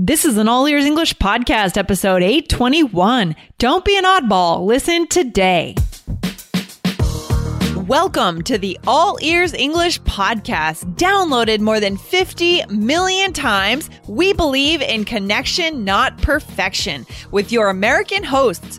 This is an All Ears English podcast, episode 821. Don't be an oddball. Listen today. Welcome to the All Ears English podcast. Downloaded more than 50 million times, we believe in connection, not perfection, with your American hosts,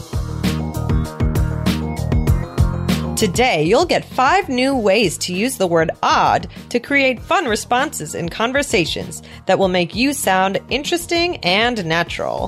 Today, you'll get five new ways to use the word odd to create fun responses in conversations that will make you sound interesting and natural.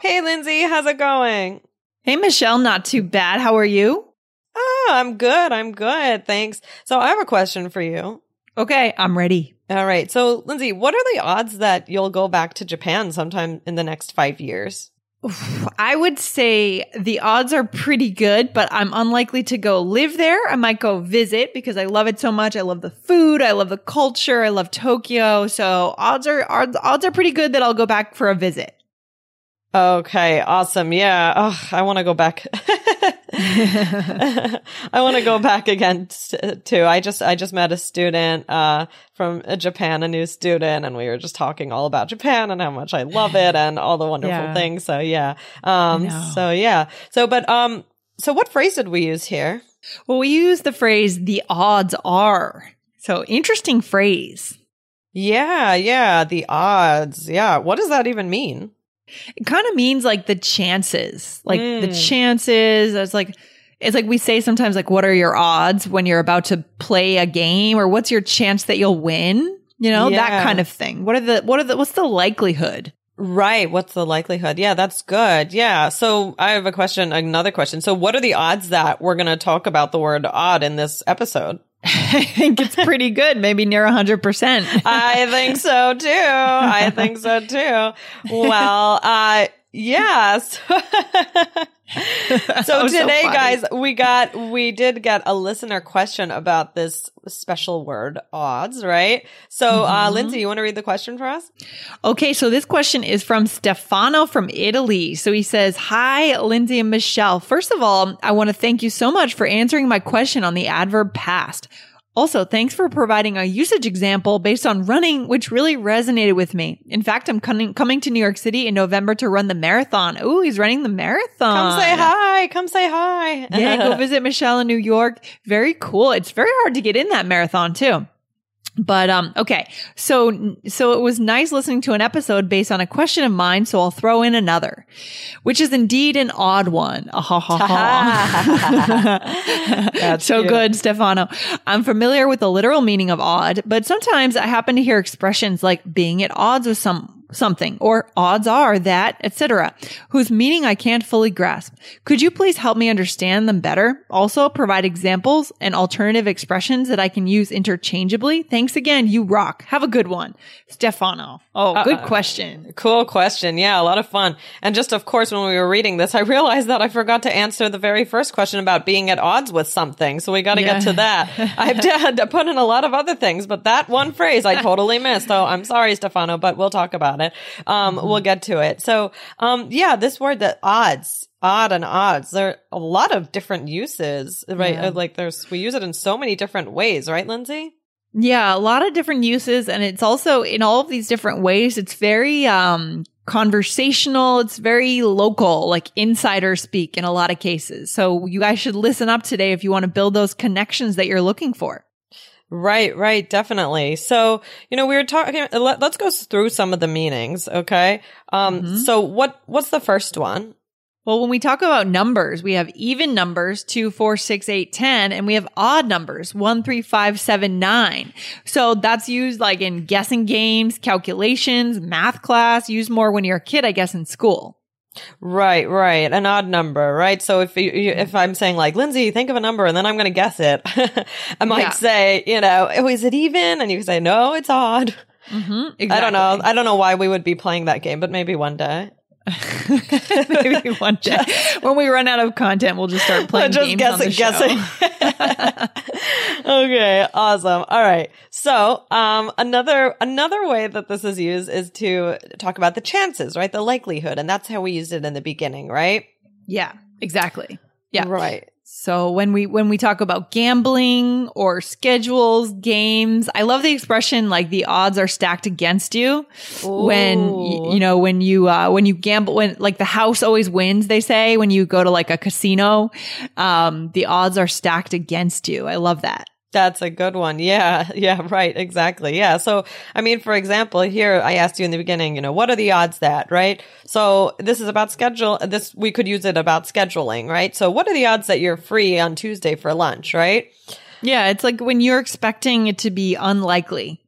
Hey, Lindsay, how's it going? Hey, Michelle, not too bad. How are you? Oh, I'm good. I'm good. Thanks. So, I have a question for you. Okay, I'm ready. All right. So, Lindsay, what are the odds that you'll go back to Japan sometime in the next five years? I would say the odds are pretty good, but I'm unlikely to go live there. I might go visit because I love it so much. I love the food. I love the culture. I love Tokyo. So odds are, odds, odds are pretty good that I'll go back for a visit. Okay, awesome. Yeah. Oh, I want to go back. I want to go back again too. I just I just met a student uh, from Japan, a new student, and we were just talking all about Japan and how much I love it and all the wonderful yeah. things. So yeah. Um so yeah. So but um so what phrase did we use here? Well, we use the phrase the odds are. So interesting phrase. Yeah, yeah, the odds. Yeah. What does that even mean? It kind of means like the chances, like mm. the chances. It's like, it's like we say sometimes, like, what are your odds when you're about to play a game or what's your chance that you'll win? You know, yeah. that kind of thing. What are the, what are the, what's the likelihood? Right. What's the likelihood? Yeah, that's good. Yeah. So I have a question, another question. So what are the odds that we're going to talk about the word odd in this episode? I think it's pretty good, maybe near 100%. I think so too. I think so too. Well, uh, yes. so today, so guys, we got, we did get a listener question about this special word, odds, right? So, uh, mm-hmm. uh, Lindsay, you want to read the question for us? Okay. So this question is from Stefano from Italy. So he says, Hi, Lindsay and Michelle. First of all, I want to thank you so much for answering my question on the adverb past. Also, thanks for providing a usage example based on running, which really resonated with me. In fact, I'm coming, coming to New York City in November to run the marathon. Oh, he's running the marathon. Come say hi. Come say hi. yeah, go visit Michelle in New York. Very cool. It's very hard to get in that marathon too. But um okay. So so it was nice listening to an episode based on a question of mine, so I'll throw in another, which is indeed an odd one. Ah, ha, ha, ha. so cute. good, Stefano. I'm familiar with the literal meaning of odd, but sometimes I happen to hear expressions like being at odds with some something or odds are that, etc., whose meaning I can't fully grasp. Could you please help me understand them better? Also provide examples and alternative expressions that I can use interchangeably. Thanks again. You rock. Have a good one. Stefano. Oh, good uh, question. Cool question. Yeah, a lot of fun. And just of course, when we were reading this, I realized that I forgot to answer the very first question about being at odds with something. So we got to yeah. get to that. I've had to put in a lot of other things, but that one phrase I totally missed. So I'm sorry, Stefano, but we'll talk about it it. Um, mm-hmm. we'll get to it. So, um, yeah, this word, that odds, odd and odds, there are a lot of different uses, right? Yeah. Like there's, we use it in so many different ways, right, Lindsay? Yeah, a lot of different uses. And it's also in all of these different ways, it's very, um, conversational. It's very local, like insider speak in a lot of cases. So you guys should listen up today if you want to build those connections that you're looking for. Right, right, definitely. So, you know, we were talking, let, us go through some of the meanings, okay? Um, mm-hmm. so what, what's the first one? Well, when we talk about numbers, we have even numbers, two, four, six, eight, 10, and we have odd numbers, one, three, five, seven, nine. So that's used like in guessing games, calculations, math class, used more when you're a kid, I guess, in school. Right, right. An odd number, right? So if you, if I'm saying like, Lindsay, think of a number and then I'm going to guess it, I might Yeah. say, you know, oh, is it even? And you say, no, it's odd. Mm-hmm. I don't know. I don't know why we would be playing that game, but maybe one day. Maybe one day when we run out of content, we'll just start playing just games guessing, on the show. guessing. okay, awesome. All right. So, um, another another way that this is used is to talk about the chances, right? The likelihood, and that's how we used it in the beginning, right? Yeah, exactly. Yeah. Right. So when we when we talk about gambling or schedules, games, I love the expression like the odds are stacked against you. When y- you know when you uh when you gamble when like the house always wins, they say when you go to like a casino, um the odds are stacked against you. I love that. That's a good one. Yeah. Yeah. Right. Exactly. Yeah. So, I mean, for example, here I asked you in the beginning, you know, what are the odds that, right? So this is about schedule. This, we could use it about scheduling, right? So what are the odds that you're free on Tuesday for lunch, right? Yeah, it's like when you're expecting it to be unlikely.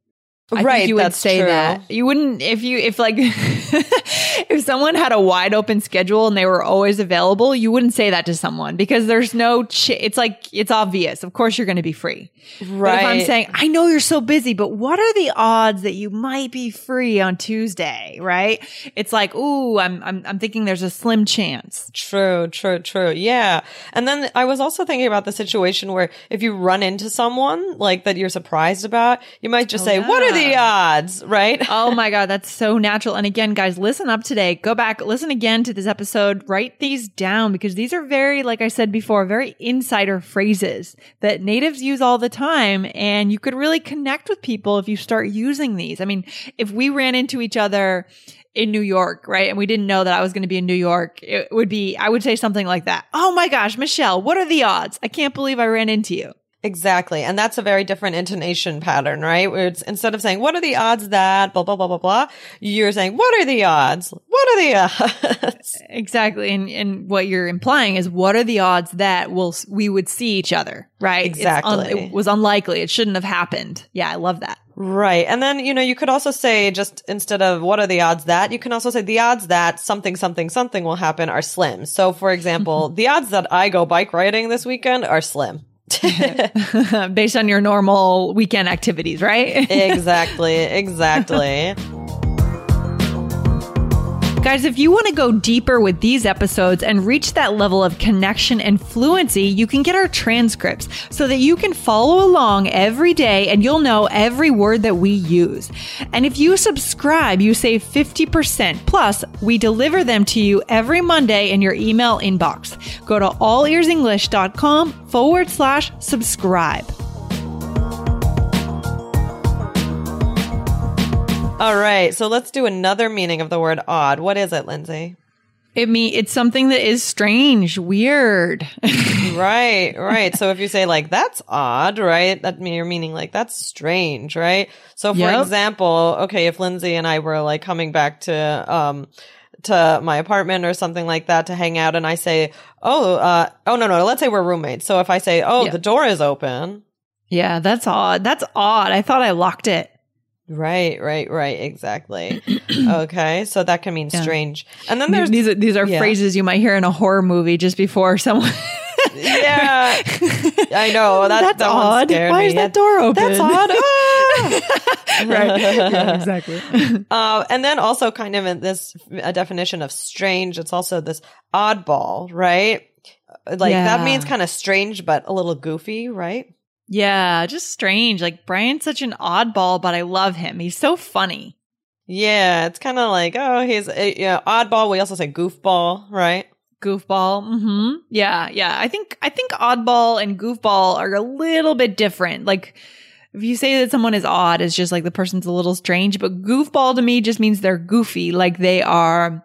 I right. think you would say true. that. You wouldn't if you if like if someone had a wide open schedule and they were always available, you wouldn't say that to someone because there's no ch- it's like it's obvious. Of course you're going to be free. But if I'm saying, I know you're so busy, but what are the odds that you might be free on Tuesday, right? It's like, "Ooh, I'm I'm I'm thinking there's a slim chance." True, true, true. Yeah. And then I was also thinking about the situation where if you run into someone like that you're surprised about, you might just oh, say, what are the odds? Right? oh my God, that's so natural. And again, guys, listen up today. Go back, listen again to this episode, write these down because these are very, like I said before, very insider phrases that natives use all the time. And you could really connect with people if you start using these. I mean, if we ran into each other in New York, right? And we didn't know that I was going to be in New York, it would be, I would say something like that. Oh my gosh, Michelle, what are the odds? I can't believe I ran into you. Exactly. And that's a very different intonation pattern, right? Where it's instead of saying, what are the odds that blah, blah, blah, blah, blah, you're saying, what are the odds? What are the odds? Exactly. And and what you're implying is what are the odds that we'll we would see each other, right? It's un- Exactly. it was unlikely. It shouldn't have happened. Yeah, I love that. Right. And then, you know, you could also say just instead of what are the odds that, you can also say the odds that something, something, something will happen are slim. So for example, the odds that I go bike riding this weekend are slim. Based on your normal weekend activities, right? exactly. Exactly. Guys, if you want to go deeper with these episodes and reach that level of connection and fluency, you can get our transcripts so that you can follow along every day and you'll know every word that we use. And if you subscribe, you save 50%. Plus, we deliver them to you every Monday in your email inbox. Go to allearsenglish.com forward slash subscribe. All right. So let's do another meaning of the word odd. What is it, Lindsay? It mean it's something that is strange, weird. right, right. So if you say like that's odd, right? That mean you're meaning like that's strange, right? So for Yep. example, okay, if Lindsay and I were like coming back to um to my apartment or something like that to hang out and I say, "Oh, uh oh no, no, let's say we're roommates." So if I say, "Oh, Yeah. the door is open." yeah, that's odd. That's odd. I thought I locked it. Right, right, right, exactly. okay, so that can mean Yeah. strange. And then there's these are, these are yeah. phrases you might hear in a horror movie just before someone. yeah. I know that That's that odd. Why me. is that door open? That's odd. Ah! right. Yeah, exactly. Uh, and then also kind of in this a definition of strange, it's also this oddball, right? Like that means kind of strange, but a little goofy, right? Yeah, just strange. Like Brian's such an oddball, but I love him. He's so funny. Yeah, it's kind of like, oh, he's, uh, you know, oddball. We also say goofball, right? Goofball. hmm Yeah, yeah. I think I think oddball and goofball are a little bit different. Like if you say that someone is odd, it's just like the person's a little strange. But goofball to me just means they're goofy. Like they are,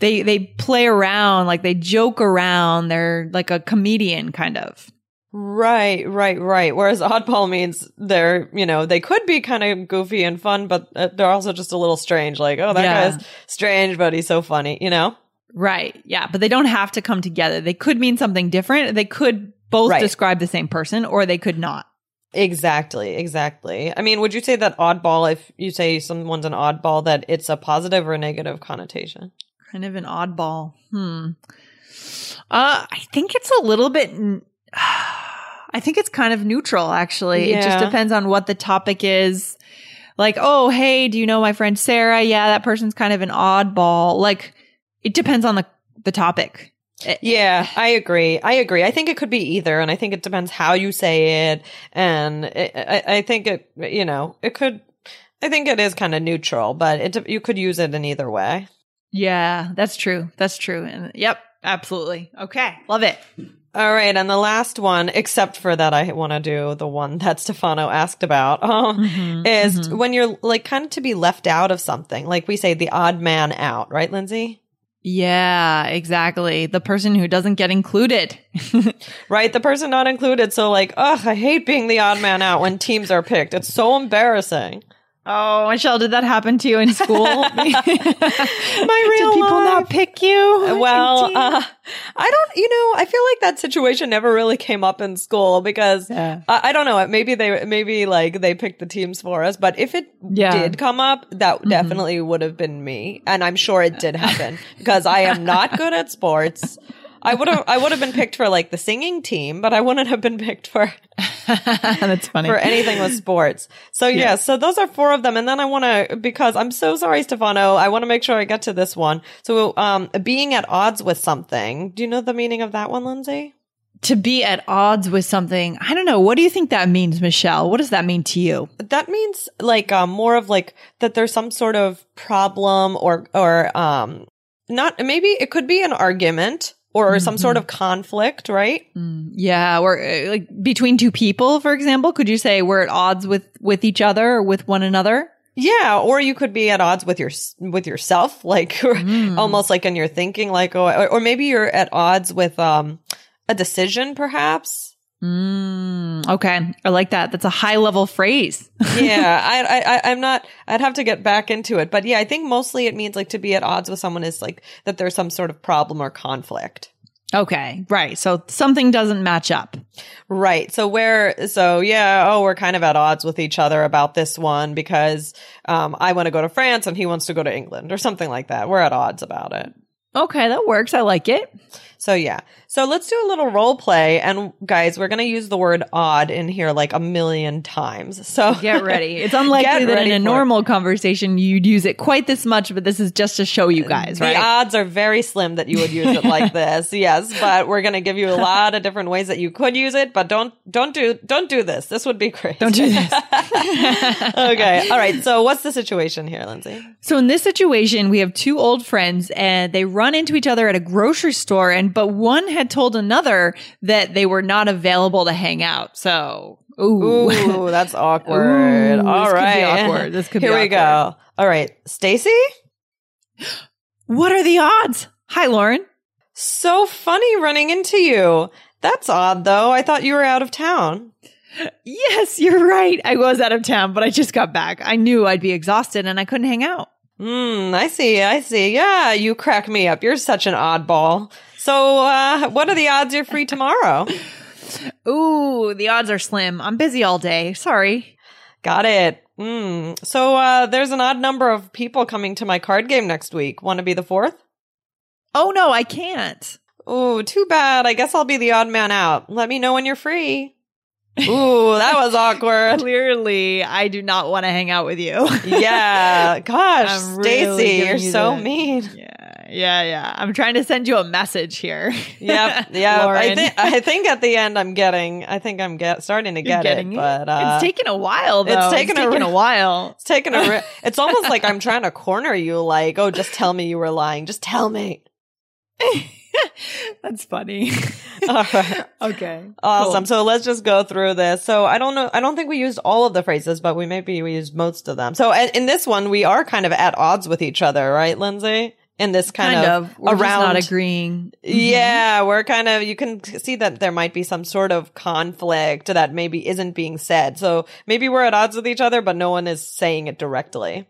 they they play around, like they joke around. They're like a comedian kind of. Right, right, right. Whereas oddball means they're, you know, they could be kind of goofy and fun, but uh, they're also just a little strange. Like, oh, that Yeah. guy's strange, but he's so funny, you know? Right. Yeah. But they don't have to come together. They could mean something different. They could both Right. describe the same person or they could not. Exactly, exactly. I mean, would you say that oddball, if you say someone's an oddball, that it's a positive or a negative connotation? Kind of an oddball. Hmm. Uh, I think it's a little bit. n- I think it's kind of neutral, actually. It just depends on what the topic is. Like, oh, hey, do you know my friend Sarah? Yeah, that person's kind of an oddball. Like, it depends on the the topic. Yeah, I agree. I agree. I think it could be either, and I think it depends how you say it, and it, I, I think it, you know, it could. I think it is kind of neutral, but it you could use it in either way. yeah, that's true. That's true. And yep, absolutely. Okay, love it. All right, and the last one, except for that, I want to do the one that Stefano asked about, um, Mhm, is mhm. when you're like kind of to be left out of something, like we say, the odd man out, right, Lindsay? Yeah, exactly. The person who doesn't get included. Right, the person not included. So like, ugh, I hate being the odd man out when teams are picked. It's so embarrassing. Oh, Michelle, did that happen to you in school? My real Did people life. not pick you? Well, uh, I don't, you know, I feel like that situation never really came up in school because Yeah. I, I don't know. Maybe they, maybe like they picked the teams for us, but if it Yeah. Mm-hmm. did come up, that definitely would have been me. And I'm sure it did happen because I am not good at sports. I would have, I would have been picked for like the singing team, but I wouldn't have been picked for, That's funny. for anything with sports. So yeah, so those are four of them. And then I want to, because I'm so sorry, Stefano, I want to make sure I get to this one. So, um, being at odds with something. Do you know the meaning of that one, Lindsay? to be at odds with something. I don't know. What do you think that means, Michelle? What does that mean to you? That means like, um, more of like that there's some sort of problem or, or, um, not, maybe it could be an argument or some sort of conflict, right? Yeah, or uh, like between two people, for example, could you say we're at odds with with each other or with one another? Yeah, or you could be at odds with your with yourself, like almost like in your thinking, like oh, or, or maybe you're at odds with um a decision, perhaps. Mm, okay, I like that. That's a high level phrase. yeah, I, I, I, I'm not. I'd have to get back into it, but yeah, I think mostly it means like to be at odds with someone is like that there's some sort of problem or conflict. okay, right. So something doesn't match up. Right. So where, so yeah, oh, we're kind of at odds with each other about this one because, um, I want to go to France and he wants to go to England or something like that. We're at odds about it. Okay, that works. I like it. So yeah. So let's do a little role play. And guys, we're going to use the word odd in here like a million times. So Get ready. It's unlikely that in a for it. normal conversation you'd use it quite this much, but this is just to show you uh, guys, the odds are very slim that you would use it like this. Yes, but we're going to give you a lot of different ways that you could use it, but don't don't do don't do this. This would be great. Don't do this. okay. All right. So what's the situation here, Lindsay? So in this situation, we have two old friends and they run into each other at a grocery store and but one had told another that they were not available to hang out. So, ooh. Ooh, that's awkward. Ooh, All this could be awkward. This could be Here we go. All right. Stacy? what are the odds? Hi, Lauren. So funny running into you. That's odd though. I thought you were out of town. Yes, you're right. I was out of town, but I just got back. I knew I'd be exhausted and I couldn't hang out. Hmm, I see. I see. Yeah, you crack me up. You're such an oddball. So, uh, what are the odds you're free tomorrow? Ooh, the odds are slim. I'm busy all day. Sorry. Got it. Hmm. So, uh, there's an odd number of people coming to my card game next week. Want to be the fourth? Oh no, I can't. Ooh, too bad. I guess I'll be the odd man out. Let me know when you're free. Ooh, that was awkward. Clearly, I do not want to hang out with you. Yeah. Gosh, I'm really Stacy, you're you so the- mean. Yeah, yeah, yeah. I'm trying to send you a message here. Yep. Yeah. I think I think at the end I'm getting I think I'm get starting to get getting it, but uh it's taken a while though. it's taken a taken re- a while. it's taken a ri- it's almost like I'm trying to corner you like, "Oh, just tell me you were lying. Just tell me." That's funny. All right. okay. Awesome. So let's just go through this. So I don't know. I don't think we used all of the phrases, but we maybe we used most of them. So in this one, we are kind of at odds with each other, right, Lindsay? In this kind, Kind, of, of. We're around. not agreeing. Mm-hmm. Yeah, we're kind of, you can see that there might be some sort of conflict that maybe isn't being said. So maybe we're at odds with each other, but no one is saying it directly.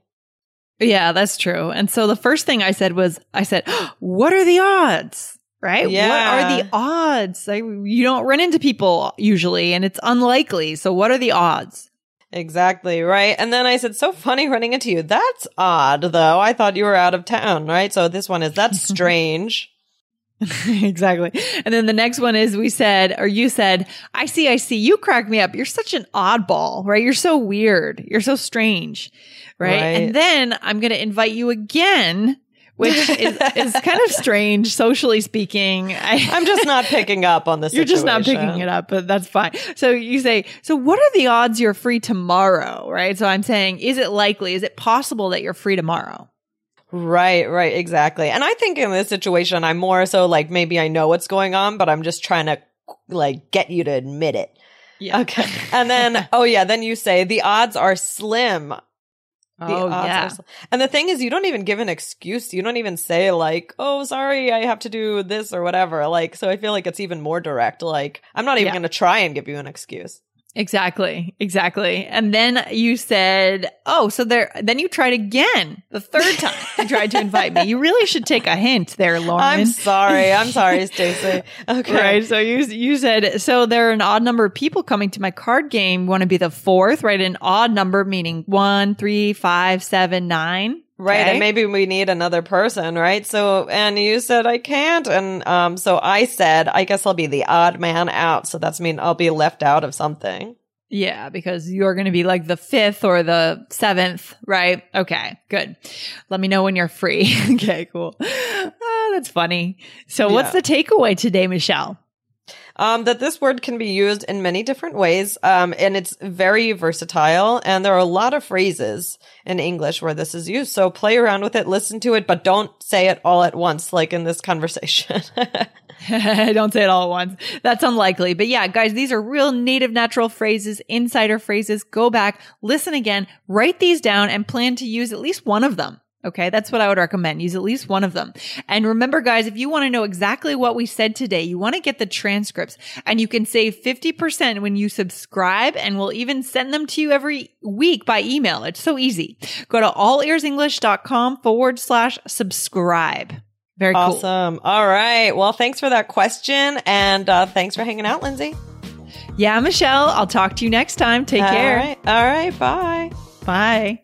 Yeah, that's true. And so the first thing I said was, I said, what are the odds? Right? Yeah. What are the odds? Like, you don't run into people usually and it's unlikely. So what are the odds? Exactly, right? And then I said, so funny running into you. That's odd, though. I thought you were out of town, right? So this one is, that's strange. exactly. And then the next one is we said, or you said, I see, I see. You crack me up. You're such an oddball, right? You're so weird. You're so strange, right? Right. And then I'm going to invite you again, which is, is kind of strange, socially speaking. I, I'm just not picking up on this. You're just not picking it up, but that's fine. So you say, so what are the odds you're free tomorrow, right? So I'm saying, is it likely? Is it possible that you're free tomorrow? Right, right, exactly. And I think in this situation, I'm more so like maybe I know what's going on, but I'm just trying to like get you to admit it. Yeah. Okay. And then, oh yeah, then you say the odds are slim. Oh, yeah. are. And the thing is, you don't even give an excuse. You don't even say like, "Oh, sorry, I have to do this or whatever." Like, so I feel like it's even more direct. Like, I'm not even Yeah. going to try and give you an excuse. Exactly. Exactly. And then you said, Oh, so there, then you tried again the third time you tried to invite me. You really should take a hint there, Lauren. I'm sorry. I'm sorry, Stacey. Okay. Right. So you, you said, so there are an odd number of people coming to my card game. You want to be the fourth, right? An odd number, meaning one, three, five, seven, nine. Right. Okay. And maybe we need another person, right? So, and you said I can't. And, um, so I said, I guess I'll be the odd man out. So that's mean I'll be left out of something. Yeah, because you're going to be like the fifth or the seventh, right? Okay, good. Let me know when you're free. okay, cool. Ah, that's funny. So, what's the takeaway today, Michelle? Um, that this word can be used in many different ways. Um, and it's very versatile. And there are a lot of phrases in English where this is used. So play around with it, listen to it, but don't say it all at once, like in this conversation. Don't say it all at once. That's unlikely. But yeah, guys, these are real native natural phrases, insider phrases. Go back, listen again, write these down and plan to use at least one of them. Okay. That's what I would recommend. Use at least one of them. And remember, guys, if you want to know exactly what we said today, you want to get the transcripts and you can save 50% when you subscribe and we'll even send them to you every week by email. It's so easy. Go to allearsenglish.com forward slash subscribe. Very cool. awesome. All right. Well, thanks for that question. And, uh, thanks for hanging out, Lindsay. Yeah, Michelle, I'll talk to you next time. Take care. All right. All right. Bye. Bye.